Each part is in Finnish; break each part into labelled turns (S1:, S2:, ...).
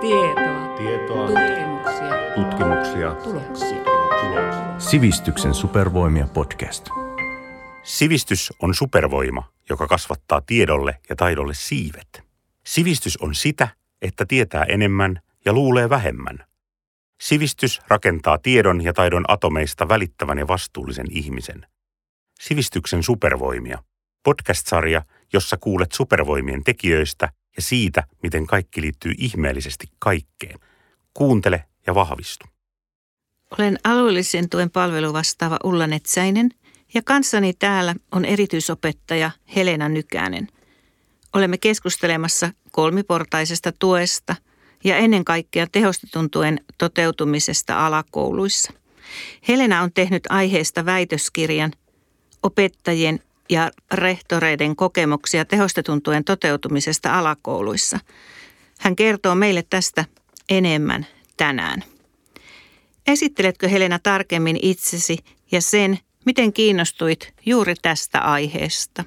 S1: Tietoa.
S2: Tietoa.
S1: Tutkimuksia.
S2: Tutkimuksia.
S1: Tuloksia.
S2: Tuloksia.
S3: Sivistyksen supervoimia podcast.
S4: Sivistys on supervoima, joka kasvattaa tiedolle ja taidolle siivet. Sivistys on sitä, että tietää enemmän ja luulee vähemmän. Sivistys rakentaa tiedon ja taidon atomeista välittävän ja vastuullisen ihmisen. Sivistyksen supervoimia. Podcast-sarja, jossa kuulet supervoimien tekijöistä ja siitä, miten kaikki liittyy ihmeellisesti kaikkeen. Kuuntele ja vahvistu.
S5: Olen alueellisen tuen palveluvastaava Ulla Netsäinen ja kanssani täällä on erityisopettaja Helena Nykänen. Olemme keskustelemassa kolmiportaisesta tuesta ja ennen kaikkea tehostetun tuen toteutumisesta alakouluissa. Helena on tehnyt aiheesta väitöskirjan opettajien ja rehtoreiden kokemuksia tehostetun tuen toteutumisesta alakouluissa. Hän kertoo meille tästä enemmän tänään. Esitteletkö Helena tarkemmin itsesi ja sen, miten kiinnostuit juuri tästä aiheesta?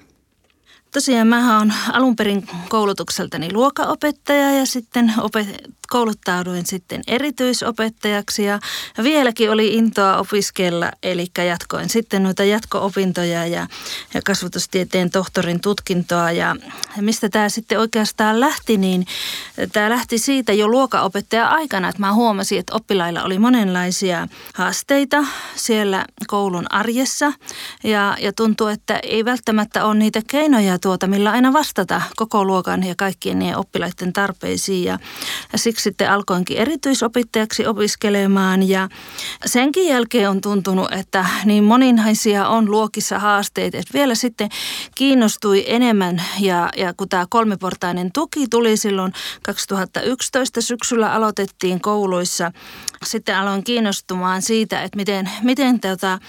S6: Tosiaan mä oon alun perin koulutukseltani luokaopettaja ja sitten opet- kouluttauduin sitten erityisopettajaksi ja vieläkin oli intoa opiskella, eli jatkoin sitten noita jatko-opintoja ja, ja kasvatustieteen tohtorin tutkintoa. Ja, mistä tämä sitten oikeastaan lähti, niin tämä lähti siitä jo luokaopettaja aikana, että mä huomasin, että oppilailla oli monenlaisia haasteita siellä koulun arjessa. Ja, ja tuntuu, että ei välttämättä ole niitä keinoja tuota, millä aina vastata koko luokan ja kaikkien niiden oppilaiden tarpeisiin. Ja, ja siksi sitten alkoinkin erityisopettajaksi opiskelemaan. Ja senkin jälkeen on tuntunut, että niin moninaisia on luokissa haasteita, että vielä sitten kiinnostui enemmän. Ja, ja kun tämä kolmiportainen tuki tuli silloin 2011 syksyllä aloitettiin kouluissa, sitten aloin kiinnostumaan siitä, että miten, miten tota,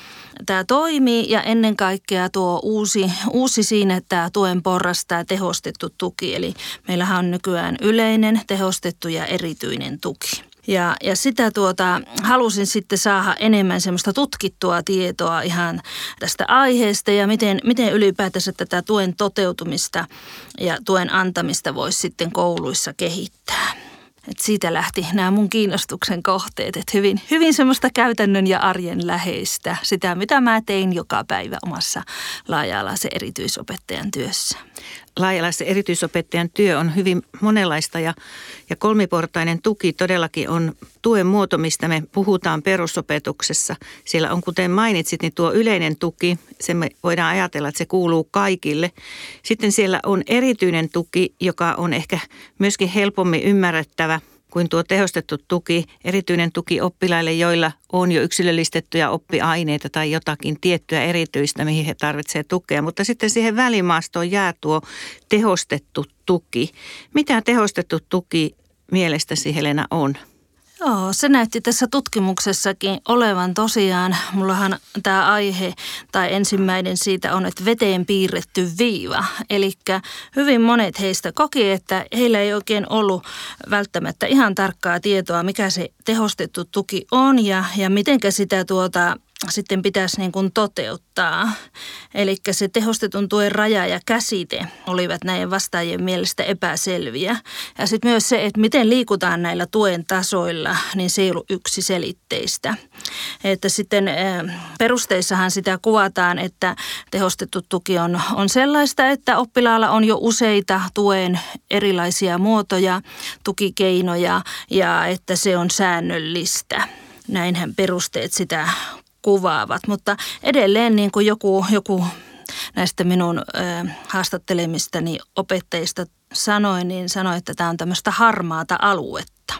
S6: tämä toimii ja ennen kaikkea tuo uusi, uusi siinä tämä tuen porras, tämä tehostettu tuki. Eli meillähän on nykyään yleinen, tehostettu ja erityinen tuki. Ja, ja sitä tuota, halusin sitten saada enemmän semmoista tutkittua tietoa ihan tästä aiheesta ja miten, miten ylipäätänsä tätä tuen toteutumista ja tuen antamista voisi sitten kouluissa kehittää. Et siitä lähti nämä mun kiinnostuksen kohteet, että hyvin, hyvin semmoista käytännön ja arjen läheistä, sitä mitä mä tein joka päivä omassa laaja-alaisen erityisopettajan työssä.
S5: Laaja-alaisen erityisopettajan työ on hyvin monenlaista ja, ja kolmiportainen tuki todellakin on tuen muoto, mistä me puhutaan perusopetuksessa. Siellä on, kuten mainitsit, niin tuo yleinen tuki, se me voidaan ajatella, että se kuuluu kaikille. Sitten siellä on erityinen tuki, joka on ehkä myöskin helpommin ymmärrettävä kuin tuo tehostettu tuki, erityinen tuki oppilaille, joilla on jo yksilöllistettyjä oppiaineita tai jotakin tiettyä erityistä, mihin he tarvitsevat tukea. Mutta sitten siihen välimaastoon jää tuo tehostettu tuki. Mitä tehostettu tuki mielestäsi Helena on?
S6: Joo, se näytti tässä tutkimuksessakin olevan tosiaan, mullahan tämä aihe tai ensimmäinen siitä on, että veteen piirretty viiva. Eli hyvin monet heistä koki, että heillä ei oikein ollut välttämättä ihan tarkkaa tietoa, mikä se tehostettu tuki on ja, ja mitenkä sitä tuota sitten pitäisi niin kuin toteuttaa. Eli se tehostetun tuen raja ja käsite olivat näiden vastaajien mielestä epäselviä. Ja sitten myös se, että miten liikutaan näillä tuen tasoilla, niin se ei ollut yksi selitteistä. Että sitten perusteissahan sitä kuvataan, että tehostettu tuki on, on sellaista, että oppilaalla on jo useita tuen erilaisia muotoja, tukikeinoja ja että se on säännöllistä. Näinhän perusteet sitä kuvaavat, mutta edelleen niin kuin joku, joku näistä minun ö, haastattelemistani opettajista sanoi, niin sanoi, että tämä on tämmöistä harmaata aluetta.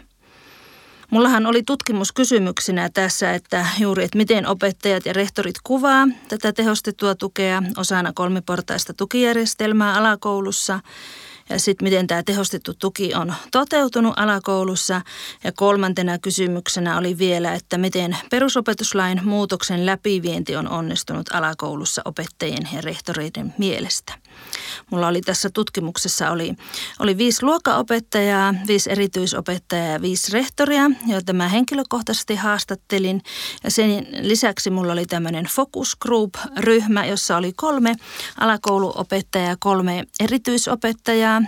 S6: Mullahan oli tutkimuskysymyksenä tässä, että juuri, että miten opettajat ja rehtorit kuvaa tätä tehostettua tukea osana kolmiportaista tukijärjestelmää alakoulussa – sitten miten tämä tehostettu tuki on toteutunut alakoulussa. Ja kolmantena kysymyksenä oli vielä, että miten perusopetuslain muutoksen läpivienti on onnistunut alakoulussa opettajien ja rehtoreiden mielestä. Mulla oli tässä tutkimuksessa oli, oli viisi luokkaopettajaa, viisi erityisopettajaa ja viisi rehtoria, joita mä henkilökohtaisesti haastattelin. Ja sen lisäksi mulla oli tämmöinen focus group-ryhmä, jossa oli kolme alakouluopettajaa ja kolme erityisopettajaa.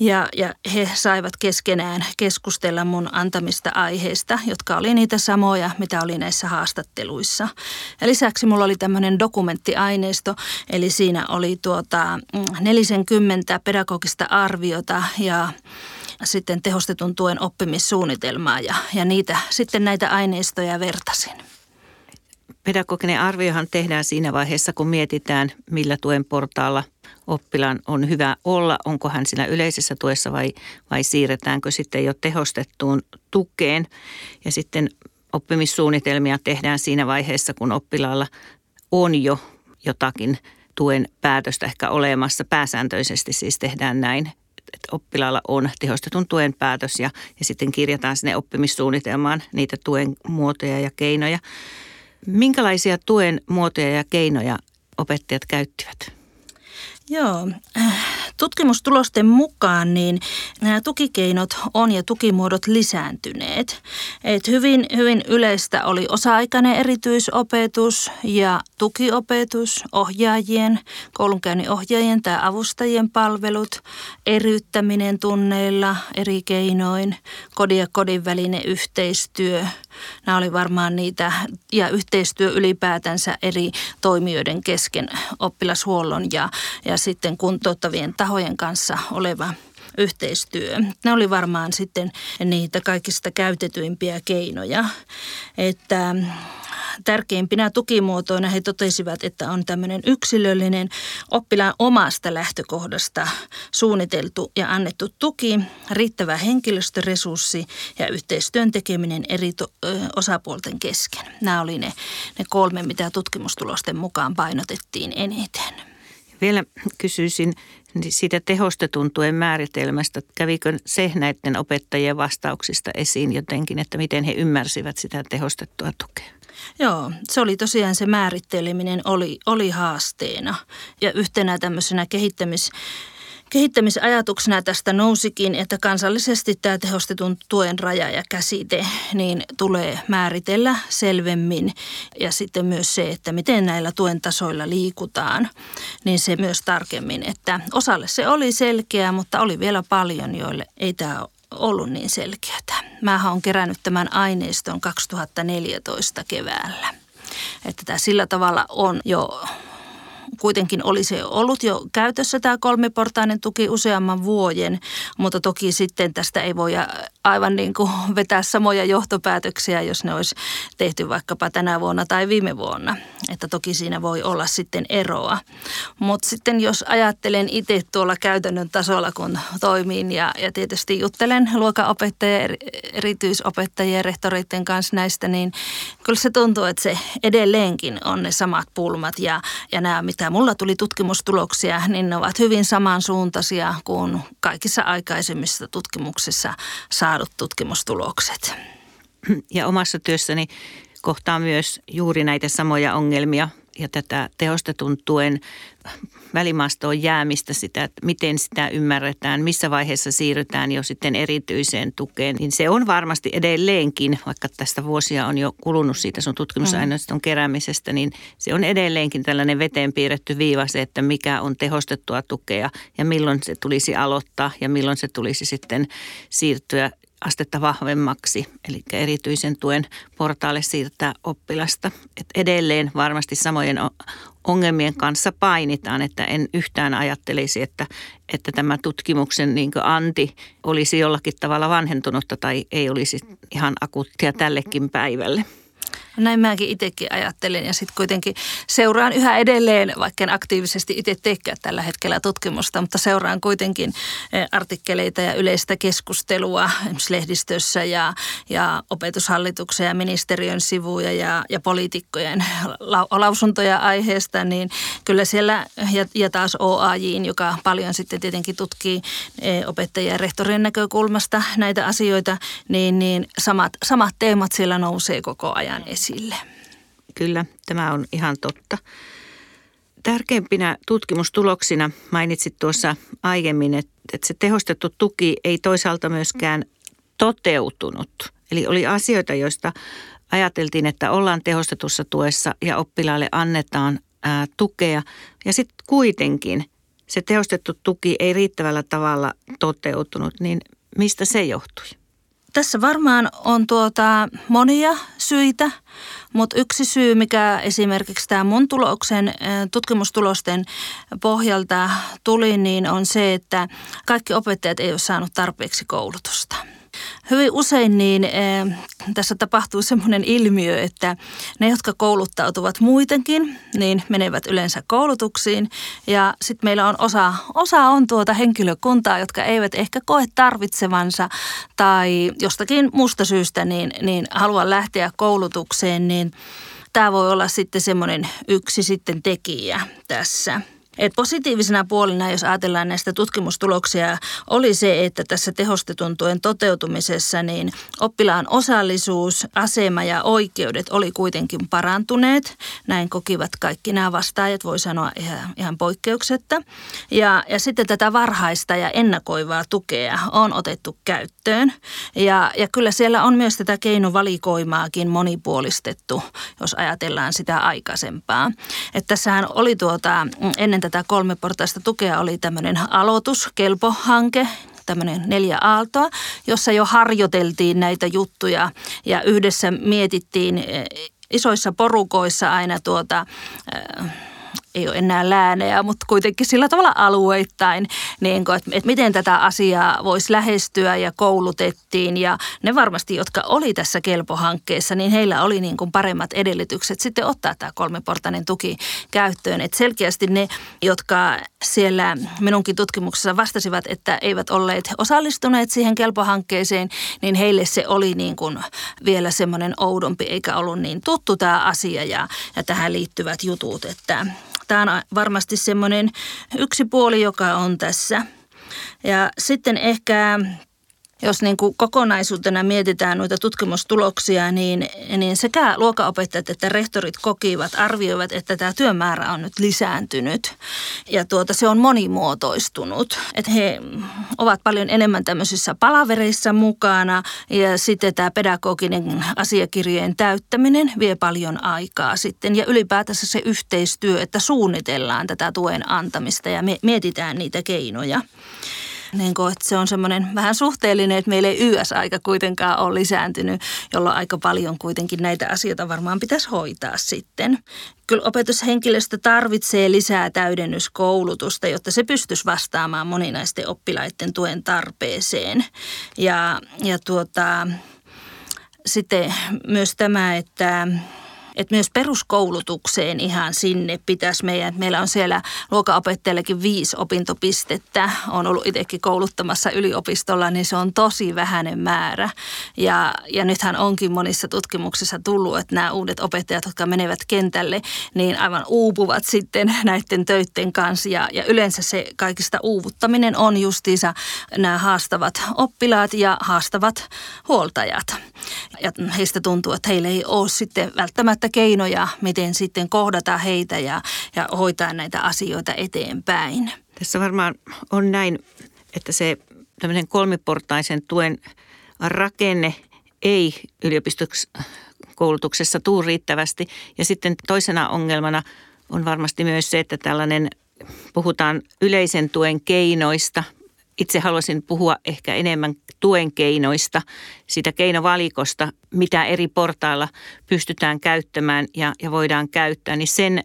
S6: Ja, ja he saivat keskenään keskustella mun antamista aiheista, jotka oli niitä samoja, mitä oli näissä haastatteluissa. Ja lisäksi mulla oli tämmöinen dokumenttiaineisto, eli siinä oli tuota 40 pedagogista arviota ja sitten tehostetun tuen oppimissuunnitelmaa ja, ja niitä, sitten näitä aineistoja vertasin.
S5: Pedagoginen arviohan tehdään siinä vaiheessa, kun mietitään, millä tuen portaalla oppilaan on hyvä olla, onko hän siinä yleisessä tuessa vai, vai siirretäänkö sitten jo tehostettuun tukeen. Ja sitten oppimissuunnitelmia tehdään siinä vaiheessa, kun oppilaalla on jo jotakin tuen päätöstä ehkä olemassa. Pääsääntöisesti siis tehdään näin, että oppilaalla on tehostetun tuen päätös ja, ja sitten kirjataan sinne oppimissuunnitelmaan niitä tuen muotoja ja keinoja. Minkälaisia tuen muotoja ja keinoja opettajat käyttivät?
S6: Joo, tutkimustulosten mukaan niin nämä tukikeinot on ja tukimuodot lisääntyneet. Et hyvin, hyvin yleistä oli osa-aikainen erityisopetus ja tukiopetus, ohjaajien, koulunkäynnin ohjaajien tai avustajien palvelut, eriyttäminen tunneilla eri keinoin, kodin ja kodin välinen yhteistyö. Nämä oli varmaan niitä, ja yhteistyö ylipäätänsä eri toimijoiden kesken oppilashuollon ja, ja sitten kuntouttavien tahojen kanssa oleva yhteistyö. Ne oli varmaan sitten niitä kaikista käytetyimpiä keinoja. Että tärkeimpinä tukimuotoina he totesivat, että on tämmöinen yksilöllinen oppilaan omasta lähtökohdasta suunniteltu ja annettu tuki, riittävä henkilöstöresurssi ja yhteistyön tekeminen eri to- osapuolten kesken. Nämä oli ne, ne kolme, mitä tutkimustulosten mukaan painotettiin eniten.
S5: Vielä kysyisin siitä tehostetun tuen määritelmästä. Kävikö se näiden opettajien vastauksista esiin jotenkin, että miten he ymmärsivät sitä tehostettua tukea?
S6: Joo, se oli tosiaan se määritteleminen oli, oli haasteena ja yhtenä tämmöisenä kehittämis, kehittämisajatuksena tästä nousikin, että kansallisesti tämä tehostetun tuen raja ja käsite niin tulee määritellä selvemmin ja sitten myös se, että miten näillä tuen tasoilla liikutaan, niin se myös tarkemmin, että osalle se oli selkeä, mutta oli vielä paljon, joille ei tämä ollut niin selkeätä. Mä oon kerännyt tämän aineiston 2014 keväällä. Että tämä sillä tavalla on jo kuitenkin olisi ollut jo käytössä tämä kolmiportainen tuki useamman vuoden, mutta toki sitten tästä ei voi aivan niin kuin vetää samoja johtopäätöksiä, jos ne olisi tehty vaikkapa tänä vuonna tai viime vuonna. Että toki siinä voi olla sitten eroa. Mutta sitten jos ajattelen itse tuolla käytännön tasolla, kun toimin ja, ja tietysti juttelen luokanopettajien, erityisopettajien ja rehtoreiden kanssa näistä, niin kyllä se tuntuu, että se edelleenkin on ne samat pulmat ja, ja nämä, mitä mulla tuli tutkimustuloksia, niin ne ovat hyvin samansuuntaisia kuin kaikissa aikaisemmissa tutkimuksissa saadut tutkimustulokset.
S5: Ja omassa työssäni kohtaa myös juuri näitä samoja ongelmia ja tätä tehostetun tuen välimaastoon jäämistä, sitä, että miten sitä ymmärretään, missä vaiheessa siirrytään jo sitten erityiseen tukeen, niin se on varmasti edelleenkin, vaikka tästä vuosia on jo kulunut siitä sun tutkimusaineiston keräämisestä, niin se on edelleenkin tällainen veteen piirretty viiva se, että mikä on tehostettua tukea ja milloin se tulisi aloittaa ja milloin se tulisi sitten siirtyä astetta vahvemmaksi, eli erityisen tuen portaalle siirtää oppilasta. Et edelleen varmasti samojen ongelmien kanssa painitaan, että en yhtään ajattelisi, että, että tämä tutkimuksen niin anti olisi jollakin tavalla vanhentunutta tai ei olisi ihan akuuttia tällekin päivälle.
S6: Näin mäkin itsekin ajattelen ja sitten kuitenkin seuraan yhä edelleen, vaikka en aktiivisesti itse teekään tällä hetkellä tutkimusta, mutta seuraan kuitenkin eh, artikkeleita ja yleistä keskustelua lehdistössä ja, ja opetushallituksen ja ministeriön sivuja ja, ja poliitikkojen la, lausuntoja aiheesta, niin kyllä siellä ja, ja taas OAJin, joka paljon sitten tietenkin tutkii eh, opettajien ja rehtorien näkökulmasta näitä asioita, niin, niin samat, samat teemat siellä nousee koko ajan esiin esille.
S5: Kyllä, tämä on ihan totta. Tärkeimpinä tutkimustuloksina mainitsit tuossa aiemmin, että, että se tehostettu tuki ei toisaalta myöskään toteutunut. Eli oli asioita, joista ajateltiin, että ollaan tehostetussa tuessa ja oppilaalle annetaan ää, tukea. Ja sitten kuitenkin se tehostettu tuki ei riittävällä tavalla toteutunut, niin mistä se johtui?
S6: Tässä varmaan on tuota monia syitä, mutta yksi syy, mikä esimerkiksi tämä mun tuloksen, tutkimustulosten pohjalta tuli, niin on se, että kaikki opettajat ei ole saanut tarpeeksi koulutusta – Hyvin usein niin eh, tässä tapahtuu semmoinen ilmiö, että ne, jotka kouluttautuvat muutenkin, niin menevät yleensä koulutuksiin. Ja sitten meillä on osa, osa on tuota henkilökuntaa, jotka eivät ehkä koe tarvitsevansa tai jostakin muusta syystä niin, niin halua lähteä koulutukseen, niin tämä voi olla sitten semmoinen yksi sitten tekijä tässä. Et positiivisena puolina, jos ajatellaan näistä tutkimustuloksia, oli se, että tässä tehostetun tuen toteutumisessa niin oppilaan osallisuus, asema ja oikeudet oli kuitenkin parantuneet. Näin kokivat kaikki nämä vastaajat, voi sanoa ihan, ihan poikkeuksetta. Ja, ja sitten tätä varhaista ja ennakoivaa tukea on otettu käyttöön. Ja, ja kyllä siellä on myös tätä keinovalikoimaakin monipuolistettu, jos ajatellaan sitä aikaisempaa. Että tässähän oli tuota, ennen tätä kolmeportaista tukea oli tämmöinen aloitus, kelpohanke, tämmöinen neljä aaltoa, jossa jo harjoiteltiin näitä juttuja. Ja yhdessä mietittiin eh, isoissa porukoissa aina tuota äh, ei ole enää läänejä, mutta kuitenkin sillä tavalla alueittain, niin kuin, että, että miten tätä asiaa voisi lähestyä ja koulutettiin. Ja ne varmasti, jotka oli tässä kelpohankkeessa, niin heillä oli niin kuin paremmat edellytykset sitten ottaa tämä kolmeportainen tuki käyttöön. Että selkeästi ne, jotka siellä minunkin tutkimuksessa vastasivat, että eivät olleet osallistuneet siihen kelpohankkeeseen, niin heille se oli niin kuin vielä semmoinen oudompi, eikä ollut niin tuttu tämä asia ja, ja tähän liittyvät jutut, että Tämä on varmasti semmoinen yksi puoli, joka on tässä. Ja sitten ehkä jos niin kuin kokonaisuutena mietitään noita tutkimustuloksia, niin, niin sekä luokanopettajat että rehtorit kokivat, arvioivat, että tämä työmäärä on nyt lisääntynyt ja tuota, se on monimuotoistunut. Että he ovat paljon enemmän tämmöisissä palavereissa mukana ja sitten tämä pedagoginen asiakirjojen täyttäminen vie paljon aikaa sitten ja ylipäätänsä se yhteistyö, että suunnitellaan tätä tuen antamista ja mietitään niitä keinoja niin kuin, että se on semmoinen vähän suhteellinen, että meillä ei YS-aika kuitenkaan ole lisääntynyt, jolloin aika paljon kuitenkin näitä asioita varmaan pitäisi hoitaa sitten. Kyllä opetushenkilöstö tarvitsee lisää täydennyskoulutusta, jotta se pystyisi vastaamaan moninaisten oppilaiden tuen tarpeeseen. Ja, ja tuota, sitten myös tämä, että että myös peruskoulutukseen ihan sinne pitäisi meidän, meillä on siellä luokanopettajallakin viisi opintopistettä, on ollut itsekin kouluttamassa yliopistolla, niin se on tosi vähäinen määrä. Ja, ja nythän onkin monissa tutkimuksissa tullut, että nämä uudet opettajat, jotka menevät kentälle, niin aivan uupuvat sitten näiden töiden kanssa. Ja, ja yleensä se kaikista uuvuttaminen on justiinsa nämä haastavat oppilaat ja haastavat huoltajat. Ja heistä tuntuu, että heillä ei ole sitten välttämättä välttämättä keinoja, miten sitten kohdata heitä ja, ja hoitaa näitä asioita eteenpäin.
S5: Tässä varmaan on näin, että se tämmöinen kolmiportaisen tuen rakenne ei yliopistokoulutuksessa tuu riittävästi. Ja sitten toisena ongelmana on varmasti myös se, että tällainen puhutaan yleisen tuen keinoista, itse haluaisin puhua ehkä enemmän tuen keinoista, sitä keinovalikosta, mitä eri portailla pystytään käyttämään ja, ja voidaan käyttää, niin sen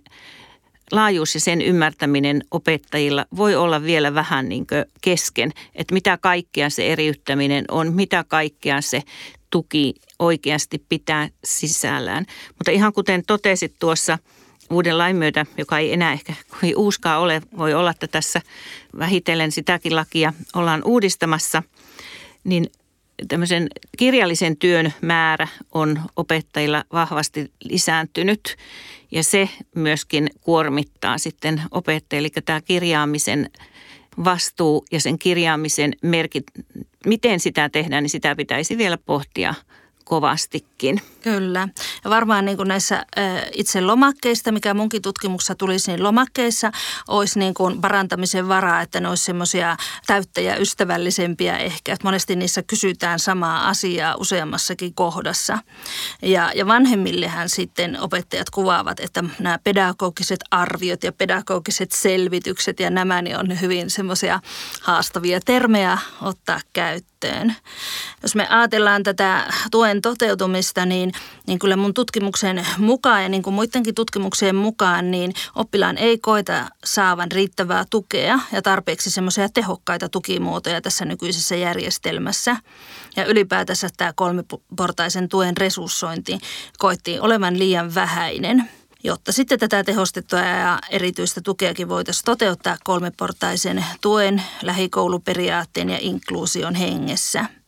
S5: laajuus ja sen ymmärtäminen opettajilla voi olla vielä vähän niin kesken, että mitä kaikkea se eriyttäminen on, mitä kaikkea se tuki oikeasti pitää sisällään. Mutta ihan kuten totesit tuossa – uuden lain myötä, joka ei enää ehkä kovin uuskaa ole, voi olla, että tässä vähitellen sitäkin lakia ollaan uudistamassa, niin tämmöisen kirjallisen työn määrä on opettajilla vahvasti lisääntynyt ja se myöskin kuormittaa sitten opettajille, eli tämä kirjaamisen vastuu ja sen kirjaamisen merkit, miten sitä tehdään, niin sitä pitäisi vielä pohtia kovastikin.
S6: Kyllä. Ja varmaan niin kuin näissä itse lomakkeista, mikä munkin tutkimuksessa tulisi, niin lomakkeissa olisi niin kuin parantamisen varaa, että ne olisi semmoisia täyttäjä ystävällisempiä ehkä. Että monesti niissä kysytään samaa asiaa useammassakin kohdassa. Ja, ja vanhemmillehän sitten opettajat kuvaavat, että nämä pedagogiset arviot ja pedagogiset selvitykset ja nämä niin on hyvin semmoisia haastavia termejä ottaa käyttöön. Jos me ajatellaan tätä tuen toteutumista, niin, niin kyllä mun tutkimuksen mukaan ja niin kuin muidenkin tutkimuksien mukaan, niin oppilaan ei koeta saavan riittävää tukea ja tarpeeksi semmoisia tehokkaita tukimuotoja tässä nykyisessä järjestelmässä. Ja ylipäätänsä tämä kolmiportaisen tuen resurssointi koettiin olevan liian vähäinen jotta sitten tätä tehostettua ja erityistä tukeakin voitaisiin toteuttaa kolmeportaisen tuen, lähikouluperiaatteen ja inkluusion hengessä –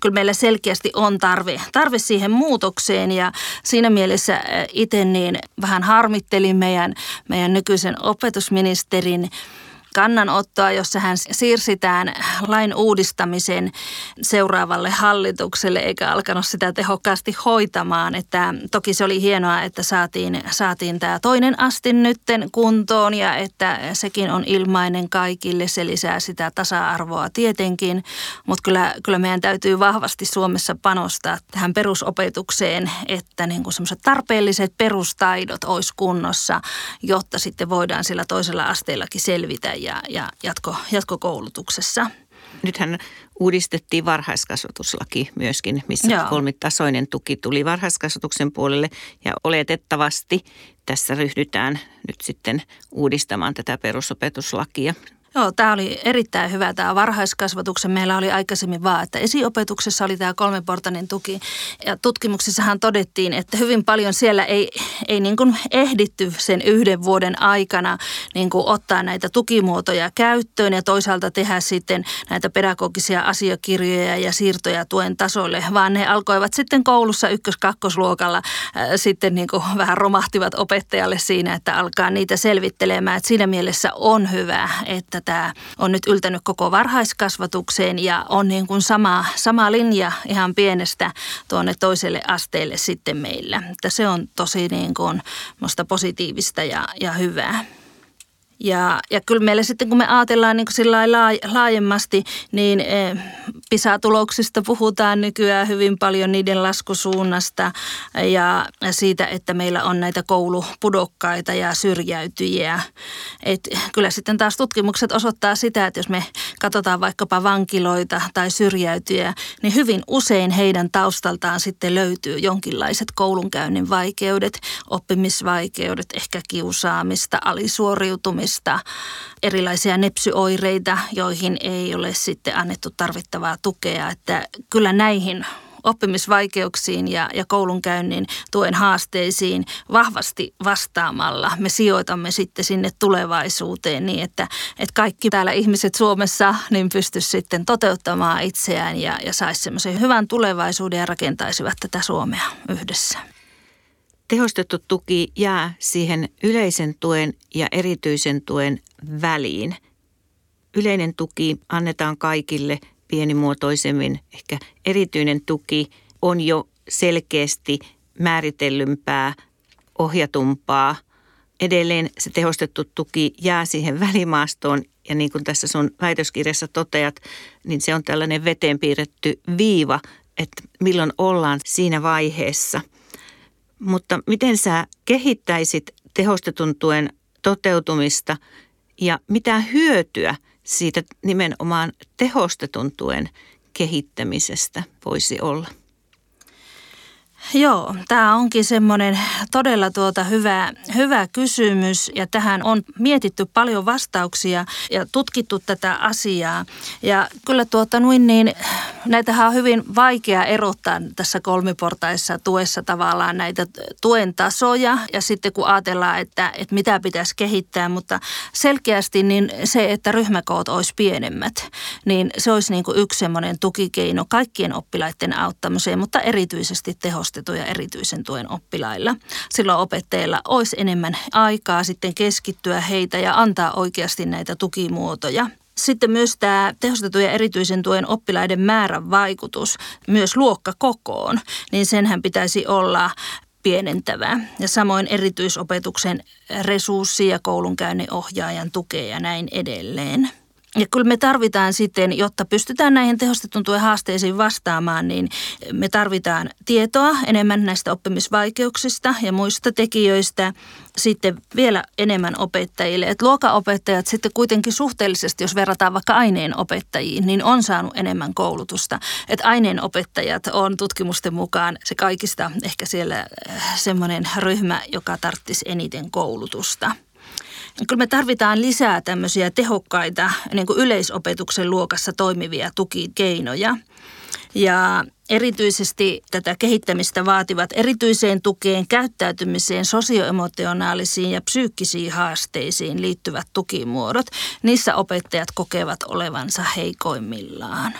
S6: kyllä meillä selkeästi on tarve, tarve siihen muutokseen ja siinä mielessä itse niin vähän harmittelin meidän, meidän nykyisen opetusministerin kannanottoa, jossa hän siirsi tämän lain uudistamisen seuraavalle hallitukselle eikä alkanut sitä tehokkaasti hoitamaan. Että toki se oli hienoa, että saatiin, saatiin tämä toinen astin nytten kuntoon ja että sekin on ilmainen kaikille. Se lisää sitä tasa-arvoa tietenkin, mutta kyllä, kyllä meidän täytyy vahvasti Suomessa panostaa tähän perusopetukseen, että niin kuin tarpeelliset perustaidot olisi kunnossa, jotta sitten voidaan sillä toisella asteellakin selvitä ja, ja jatko, jatkokoulutuksessa.
S5: Nythän uudistettiin varhaiskasvatuslaki myöskin, missä Joo. kolmitasoinen tuki tuli varhaiskasvatuksen puolelle ja oletettavasti tässä ryhdytään nyt sitten uudistamaan tätä perusopetuslakia.
S6: Joo, tämä oli erittäin hyvä tämä varhaiskasvatuksen. Meillä oli aikaisemmin vaan, että esiopetuksessa oli tämä kolmiportainen tuki. Ja tutkimuksissahan todettiin, että hyvin paljon siellä ei, ei niin kuin ehditty sen yhden vuoden aikana niin kuin ottaa näitä tukimuotoja käyttöön ja toisaalta tehdä sitten näitä pedagogisia asiakirjoja ja siirtoja tuen tasolle, vaan ne alkoivat sitten koulussa ykkös-kakkosluokalla äh, sitten niin kuin vähän romahtivat opettajalle siinä, että alkaa niitä selvittelemään. Että siinä mielessä on hyvä, että tämä on nyt yltänyt koko varhaiskasvatukseen ja on niin kuin sama, sama linja ihan pienestä tuonne toiselle asteelle sitten meillä. Että se on tosi niin kuin positiivista ja, ja hyvää. Ja, ja kyllä meillä sitten, kun me ajatellaan niin kuin laajemmasti, niin eh, PISA-tuloksista puhutaan nykyään hyvin paljon niiden laskusuunnasta ja siitä, että meillä on näitä koulupudokkaita ja syrjäytyjiä. Et kyllä sitten taas tutkimukset osoittaa sitä, että jos me katsotaan vaikkapa vankiloita tai syrjäytyjiä, niin hyvin usein heidän taustaltaan sitten löytyy jonkinlaiset koulunkäynnin vaikeudet, oppimisvaikeudet, ehkä kiusaamista, alisuoriutumista, erilaisia nepsyoireita, joihin ei ole sitten annettu tarvittavaa tukea, että kyllä näihin oppimisvaikeuksiin ja, ja koulunkäynnin tuen haasteisiin vahvasti vastaamalla me sijoitamme sitten sinne tulevaisuuteen niin, että, että kaikki täällä ihmiset Suomessa niin pystyisi sitten toteuttamaan itseään ja, ja saisi semmoisen hyvän tulevaisuuden ja rakentaisivat tätä Suomea yhdessä.
S5: Tehostettu tuki jää siihen yleisen tuen ja erityisen tuen väliin. Yleinen tuki annetaan kaikille – pienimuotoisemmin. Ehkä erityinen tuki on jo selkeästi määritellympää, ohjatumpaa. Edelleen se tehostettu tuki jää siihen välimaastoon ja niin kuin tässä sun väitöskirjassa toteat, niin se on tällainen veteen piirretty viiva, että milloin ollaan siinä vaiheessa. Mutta miten sä kehittäisit tehostetun tuen toteutumista ja mitä hyötyä – siitä nimenomaan tehostetun tuen kehittämisestä voisi olla?
S6: Joo, tämä onkin semmoinen todella tuota hyvä, hyvä kysymys ja tähän on mietitty paljon vastauksia ja tutkittu tätä asiaa. Ja kyllä tuota noin niin, näitähän on hyvin vaikea erottaa tässä kolmiportaissa tuessa tavallaan näitä tuen tasoja ja sitten kun ajatellaan, että, että mitä pitäisi kehittää, mutta selkeästi niin se, että ryhmäkoot olisi pienemmät, niin se olisi niin kuin yksi semmoinen tukikeino kaikkien oppilaiden auttamiseen, mutta erityisesti tehostettu tehostetun ja erityisen tuen oppilailla. Silloin opettajilla olisi enemmän aikaa sitten keskittyä heitä ja antaa oikeasti näitä tukimuotoja. Sitten myös tämä tehostetun ja erityisen tuen oppilaiden määrän vaikutus myös luokkakokoon, niin senhän pitäisi olla pienentävä. Ja samoin erityisopetuksen resurssi ja koulunkäynnin ohjaajan tukea ja näin edelleen. Ja kyllä me tarvitaan sitten, jotta pystytään näihin tehostetun tuen haasteisiin vastaamaan, niin me tarvitaan tietoa enemmän näistä oppimisvaikeuksista ja muista tekijöistä. Sitten vielä enemmän opettajille. Että luokaopettajat sitten kuitenkin suhteellisesti, jos verrataan vaikka aineenopettajiin, niin on saanut enemmän koulutusta. Että aineenopettajat on tutkimusten mukaan se kaikista ehkä siellä äh, semmoinen ryhmä, joka tarvitsisi eniten koulutusta. Kyllä me tarvitaan lisää tämmöisiä tehokkaita niin kuin yleisopetuksen luokassa toimivia tukikeinoja. Ja erityisesti tätä kehittämistä vaativat erityiseen tukeen, käyttäytymiseen, sosioemotionaalisiin ja psyykkisiin haasteisiin liittyvät tukimuodot. Niissä opettajat kokevat olevansa heikoimmillaan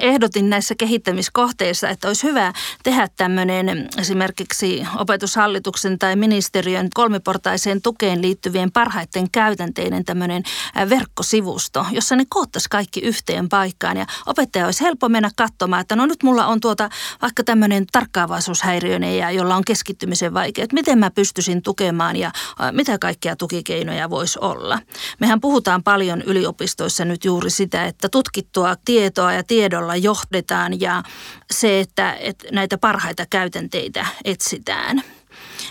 S6: ehdotin näissä kehittämiskohteissa, että olisi hyvä tehdä tämmöinen esimerkiksi opetushallituksen tai ministeriön kolmiportaiseen tukeen liittyvien parhaiten käytänteiden tämmöinen verkkosivusto, jossa ne koottaisi kaikki yhteen paikkaan ja opettaja olisi helppo mennä katsomaan, että no nyt mulla on tuota vaikka tämmöinen tarkkaavaisuushäiriöinen ja jolla on keskittymisen vaikeat, miten mä pystyisin tukemaan ja mitä kaikkia tukikeinoja voisi olla. Mehän puhutaan paljon yliopistoissa nyt juuri sitä, että tutkittua tietoa ja tiedolla johdetaan ja se, että, että näitä parhaita käytänteitä etsitään.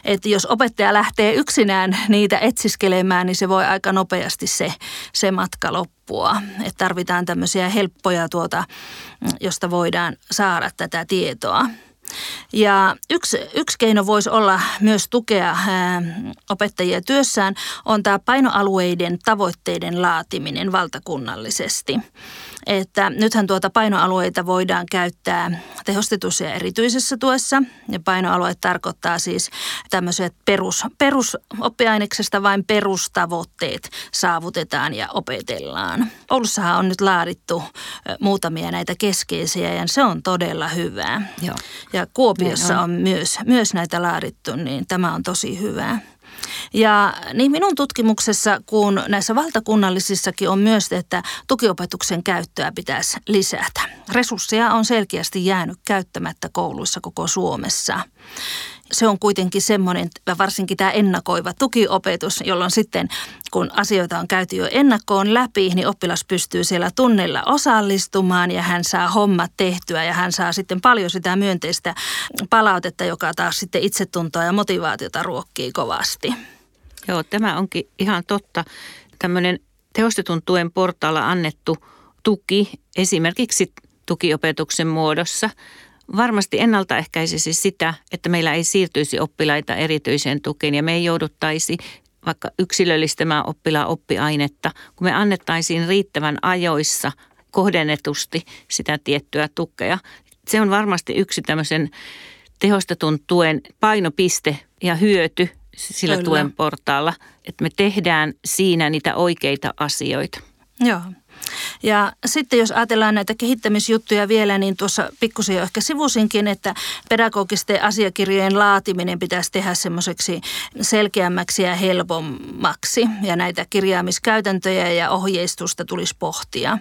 S6: Että jos opettaja lähtee yksinään niitä etsiskelemään, niin se voi aika nopeasti se, se matka loppua. Että tarvitaan tämmöisiä helppoja tuota, josta voidaan saada tätä tietoa. Ja yksi, yksi keino voisi olla myös tukea opettajia työssään, on tämä painoalueiden tavoitteiden laatiminen valtakunnallisesti että nythän tuota painoalueita voidaan käyttää tehostetussa ja erityisessä tuessa. Ja painoalue tarkoittaa siis tämmöiset perus, perusoppiaineksesta vain perustavoitteet saavutetaan ja opetellaan. Oulussahan on nyt laadittu muutamia näitä keskeisiä ja se on todella hyvää. Joo. Ja Kuopiossa on. on myös, myös näitä laadittu, niin tämä on tosi hyvää. Ja niin minun tutkimuksessa, kun näissä valtakunnallisissakin on myös, että tukiopetuksen käyttöä pitäisi lisätä. Resursseja on selkeästi jäänyt käyttämättä kouluissa koko Suomessa se on kuitenkin semmoinen, varsinkin tämä ennakoiva tukiopetus, jolloin sitten kun asioita on käyty jo ennakkoon läpi, niin oppilas pystyy siellä tunnilla osallistumaan ja hän saa hommat tehtyä ja hän saa sitten paljon sitä myönteistä palautetta, joka taas sitten itsetuntoa ja motivaatiota ruokkii kovasti.
S5: Joo, tämä onkin ihan totta. Tämmöinen tehostetun tuen portaalla annettu tuki esimerkiksi tukiopetuksen muodossa varmasti ennaltaehkäisisi sitä, että meillä ei siirtyisi oppilaita erityiseen tukeen ja me ei jouduttaisi vaikka yksilöllistämään oppilaan oppiainetta, kun me annettaisiin riittävän ajoissa kohdennetusti sitä tiettyä tukea. Se on varmasti yksi tämmöisen tehostetun tuen painopiste ja hyöty sillä Kyllä. tuen portaalla, että me tehdään siinä niitä oikeita asioita.
S6: Joo. Ja sitten jos ajatellaan näitä kehittämisjuttuja vielä, niin tuossa pikkusen jo ehkä sivusinkin, että pedagogisten asiakirjojen laatiminen pitäisi tehdä semmoiseksi selkeämmäksi ja helpommaksi. Ja näitä kirjaamiskäytäntöjä ja ohjeistusta tulisi pohtia.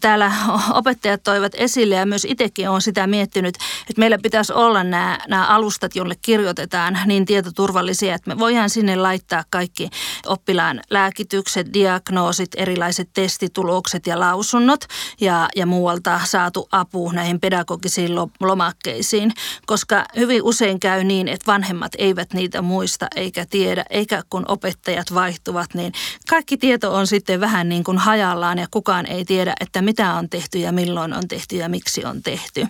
S6: Täällä opettajat toivat esille ja myös itsekin olen sitä miettinyt, että meillä pitäisi olla nämä, nämä alustat, joille kirjoitetaan niin tietoturvallisia, että me voidaan sinne laittaa kaikki oppilaan lääkitykset, diagnoosit, erilaiset testitulokset, kiitokset ja lausunnot ja, ja muualta saatu apu näihin pedagogisiin lomakkeisiin, koska hyvin usein käy niin, että vanhemmat eivät niitä muista eikä tiedä, eikä kun opettajat vaihtuvat, niin kaikki tieto on sitten vähän niin kuin hajallaan ja kukaan ei tiedä, että mitä on tehty ja milloin on tehty ja miksi on tehty.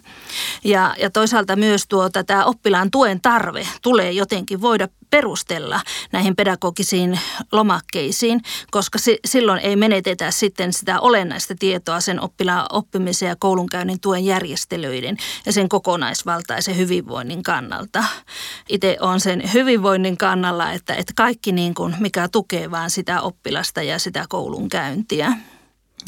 S6: Ja, ja toisaalta myös tuota, tämä oppilaan tuen tarve tulee jotenkin voida perustella näihin pedagogisiin lomakkeisiin, koska si- silloin ei menetetä sitten sitä olennaista tietoa sen oppilaan oppimisen ja koulunkäynnin tuen järjestelyiden ja sen kokonaisvaltaisen hyvinvoinnin kannalta. Itse on sen hyvinvoinnin kannalla, että, että kaikki niin kuin, mikä tukee vaan sitä oppilasta ja sitä koulunkäyntiä.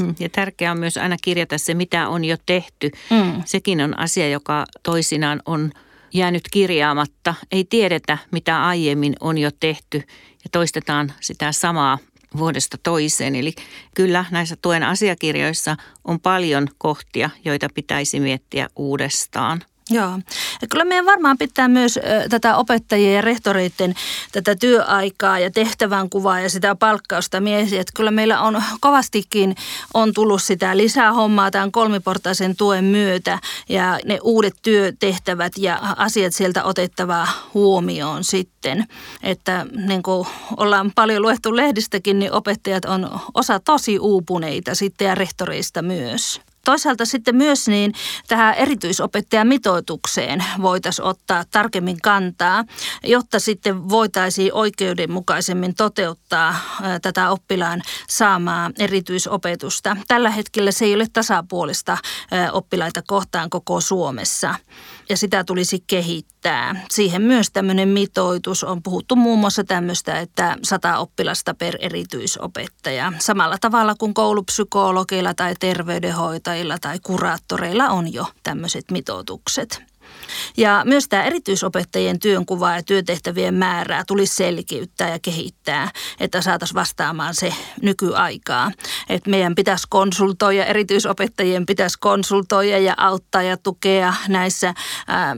S5: Mm, ja tärkeää on myös aina kirjata se, mitä on jo tehty. Mm. Sekin on asia, joka toisinaan on – jäänyt kirjaamatta. Ei tiedetä, mitä aiemmin on jo tehty ja toistetaan sitä samaa vuodesta toiseen. Eli kyllä näissä tuen asiakirjoissa on paljon kohtia, joita pitäisi miettiä uudestaan.
S6: Joo. Ja kyllä meidän varmaan pitää myös tätä opettajien ja rehtoreiden tätä työaikaa ja tehtävänkuvaa ja sitä palkkausta miettiä. Että kyllä meillä on kovastikin on tullut sitä lisää hommaa tämän kolmiportaisen tuen myötä ja ne uudet työtehtävät ja asiat sieltä otettavaa huomioon sitten. Että niin kuin ollaan paljon luettu lehdistäkin, niin opettajat on osa tosi uupuneita sitten ja rehtoreista myös. Toisaalta sitten myös niin tähän erityisopettajan voitaisiin ottaa tarkemmin kantaa, jotta sitten voitaisiin oikeudenmukaisemmin toteuttaa tätä oppilaan saamaa erityisopetusta. Tällä hetkellä se ei ole tasapuolista oppilaita kohtaan koko Suomessa ja sitä tulisi kehittää. Siihen myös tämmöinen mitoitus on puhuttu muun muassa tämmöistä, että sata oppilasta per erityisopettaja. Samalla tavalla kuin koulupsykologeilla tai terveydenhoitajilla tai kuraattoreilla on jo tämmöiset mitoitukset. Ja myös tämä erityisopettajien työnkuvaa ja työtehtävien määrää tulisi selkiyttää ja kehittää, että saataisiin vastaamaan se nykyaikaa. Että meidän pitäisi konsultoida, erityisopettajien pitäisi konsultoida ja auttaa ja tukea näissä ää,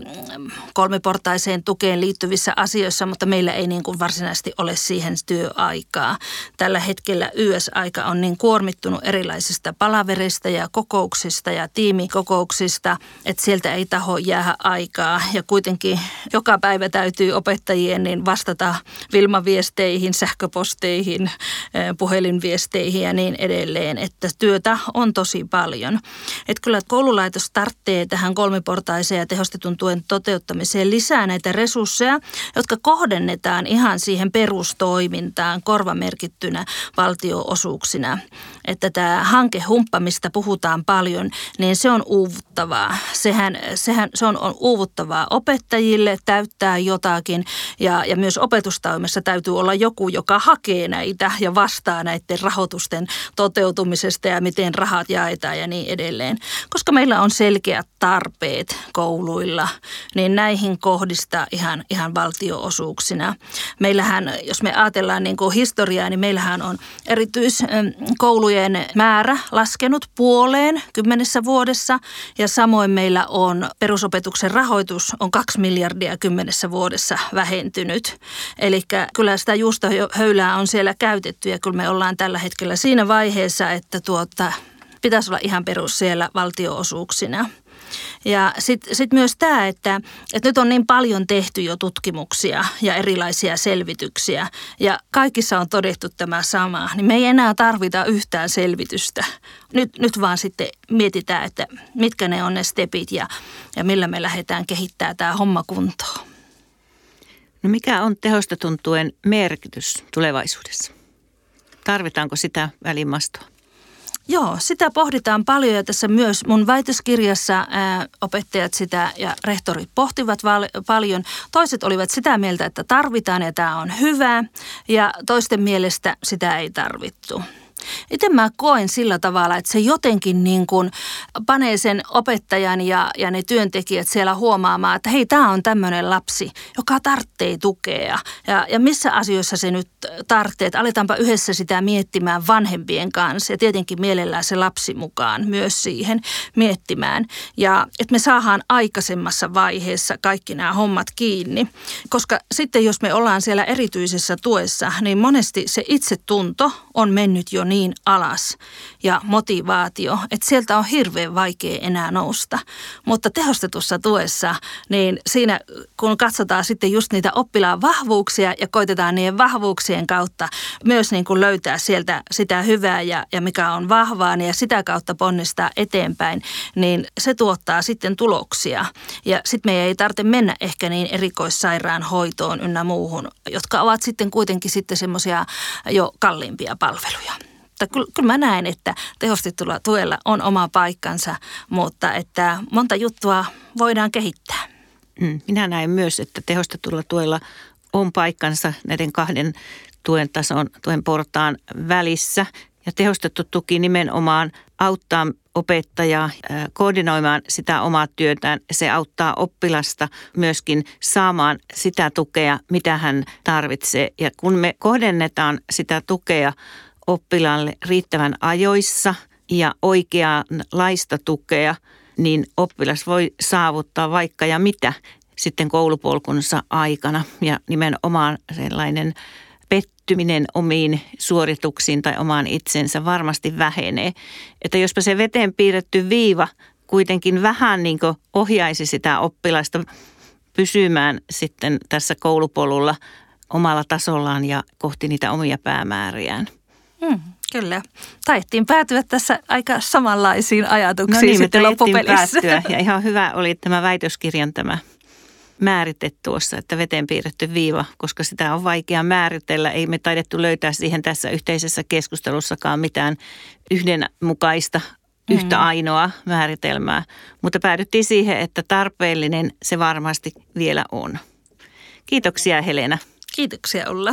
S6: kolmiportaiseen tukeen liittyvissä asioissa, mutta meillä ei niin kuin varsinaisesti ole siihen työaikaa. Tällä hetkellä YS-aika on niin kuormittunut erilaisista palaverista ja kokouksista ja tiimikokouksista, että sieltä ei taho jää aikaa ja kuitenkin joka päivä täytyy opettajien niin vastata Vilma-viesteihin, sähköposteihin, eh, puhelinviesteihin ja niin edelleen, että työtä on tosi paljon. Että kyllä koululaitos tarvitsee tähän kolmiportaiseen ja tehostetun tuen toteuttamiseen lisää näitä resursseja, jotka kohdennetaan ihan siihen perustoimintaan korvamerkittynä valtioosuuksina. Että tämä hankehumppa, mistä puhutaan paljon, niin se on uuvuttavaa. Sehän, sehän se on, on uuvuttavaa opettajille täyttää jotakin ja, ja myös opetustoimessa täytyy olla joku, joka hakee näitä ja vastaa näiden rahoitusten toteutumisesta ja miten rahat jaetaan ja niin edelleen. Koska meillä on selkeät tarpeet kouluilla, niin näihin kohdista ihan, ihan valtioosuuksina. Meillähän, jos me ajatellaan niin kuin historiaa, niin meillähän on erityiskoulujen määrä laskenut puoleen kymmenessä vuodessa ja samoin meillä on perusopetuksen rahoitus on kaksi miljardia kymmenessä vuodessa vähentynyt. Eli kyllä sitä juustohöylää on siellä käytetty ja kyllä me ollaan tällä hetkellä siinä vaiheessa, että tuota, pitäisi olla ihan perus siellä valtioosuuksina. Ja sitten sit myös tämä, että, että nyt on niin paljon tehty jo tutkimuksia ja erilaisia selvityksiä ja kaikissa on todettu tämä sama, niin me ei enää tarvita yhtään selvitystä. Nyt, nyt vaan sitten mietitään, että mitkä ne on ne stepit ja, ja millä me lähdetään kehittämään tämä homma kuntoon.
S5: No mikä on tehostetun tuen merkitys tulevaisuudessa? Tarvitaanko sitä välimastoa?
S6: Joo, sitä pohditaan paljon ja tässä myös mun väitöskirjassa ää, opettajat sitä ja rehtorit pohtivat val- paljon. Toiset olivat sitä mieltä, että tarvitaan ja tämä on hyvä ja toisten mielestä sitä ei tarvittu. Itse mä koen sillä tavalla, että se jotenkin niin kuin panee sen opettajan ja, ja ne työntekijät siellä huomaamaan, että hei, tämä on tämmöinen lapsi, joka tarvitsee tukea. Ja, ja missä asioissa se nyt tarvitsee, että aletaanpa yhdessä sitä miettimään vanhempien kanssa ja tietenkin mielellään se lapsi mukaan myös siihen miettimään. Ja että me saadaan aikaisemmassa vaiheessa kaikki nämä hommat kiinni, koska sitten jos me ollaan siellä erityisessä tuessa, niin monesti se itsetunto on mennyt jo niin alas ja motivaatio, että sieltä on hirveän vaikea enää nousta. Mutta tehostetussa tuessa, niin siinä kun katsotaan sitten just niitä oppilaan vahvuuksia ja koitetaan niiden vahvuuksien kautta myös niin kuin löytää sieltä sitä hyvää ja, ja mikä on vahvaa niin ja sitä kautta ponnistaa eteenpäin, niin se tuottaa sitten tuloksia. Ja sitten meidän ei tarvitse mennä ehkä niin erikoissairaanhoitoon ynnä muuhun, jotka ovat sitten kuitenkin sitten semmoisia jo kalliimpia palveluja. Mutta kyllä, kyllä mä näen, että tehostetulla tuella on oma paikkansa, mutta että monta juttua voidaan kehittää.
S5: Mm, minä näen myös, että tehostetulla tuella on paikkansa näiden kahden tuen tason, tuen portaan välissä. Ja tehostettu tuki nimenomaan auttaa opettajaa koordinoimaan sitä omaa työtään. Se auttaa oppilasta myöskin saamaan sitä tukea, mitä hän tarvitsee. Ja kun me kohdennetaan sitä tukea oppilaalle riittävän ajoissa ja oikeanlaista tukea, niin oppilas voi saavuttaa vaikka ja mitä sitten koulupolkunsa aikana. Ja nimenomaan sellainen pettyminen omiin suorituksiin tai omaan itsensä varmasti vähenee. Että jospa se veteen piirretty viiva kuitenkin vähän niin ohjaisi sitä oppilasta pysymään sitten tässä koulupolulla omalla tasollaan ja kohti niitä omia päämääriään.
S6: Hmm, kyllä. Taittiin päätyä tässä aika samanlaisiin ajatuksiin
S5: no niin,
S6: sitten loppupelissä.
S5: Päättyä. Ja ihan hyvä oli tämä väitöskirjan tämä määrite tuossa, että veteen piirretty viiva, koska sitä on vaikea määritellä. Ei me taidettu löytää siihen tässä yhteisessä keskustelussakaan mitään yhdenmukaista yhtä mm. ainoa määritelmää, mutta päädyttiin siihen, että tarpeellinen se varmasti vielä on. Kiitoksia Helena.
S6: Kiitoksia Ulla.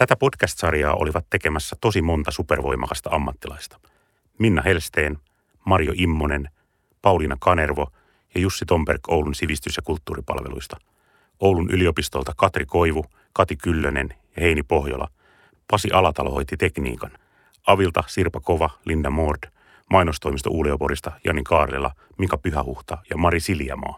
S4: Tätä podcast-sarjaa olivat tekemässä tosi monta supervoimakasta ammattilaista. Minna Helsteen, Mario Immonen, Pauliina Kanervo ja Jussi Tomberg Oulun sivistys- ja kulttuuripalveluista. Oulun yliopistolta Katri Koivu, Kati Kyllönen ja Heini Pohjola. Pasi Alatalo hoiti tekniikan. Avilta Sirpa Kova, Linda Mord – mainostoimisto Uulioporista Jani Kaarlela, Mika Pyhähuhta ja Mari Siljamaa.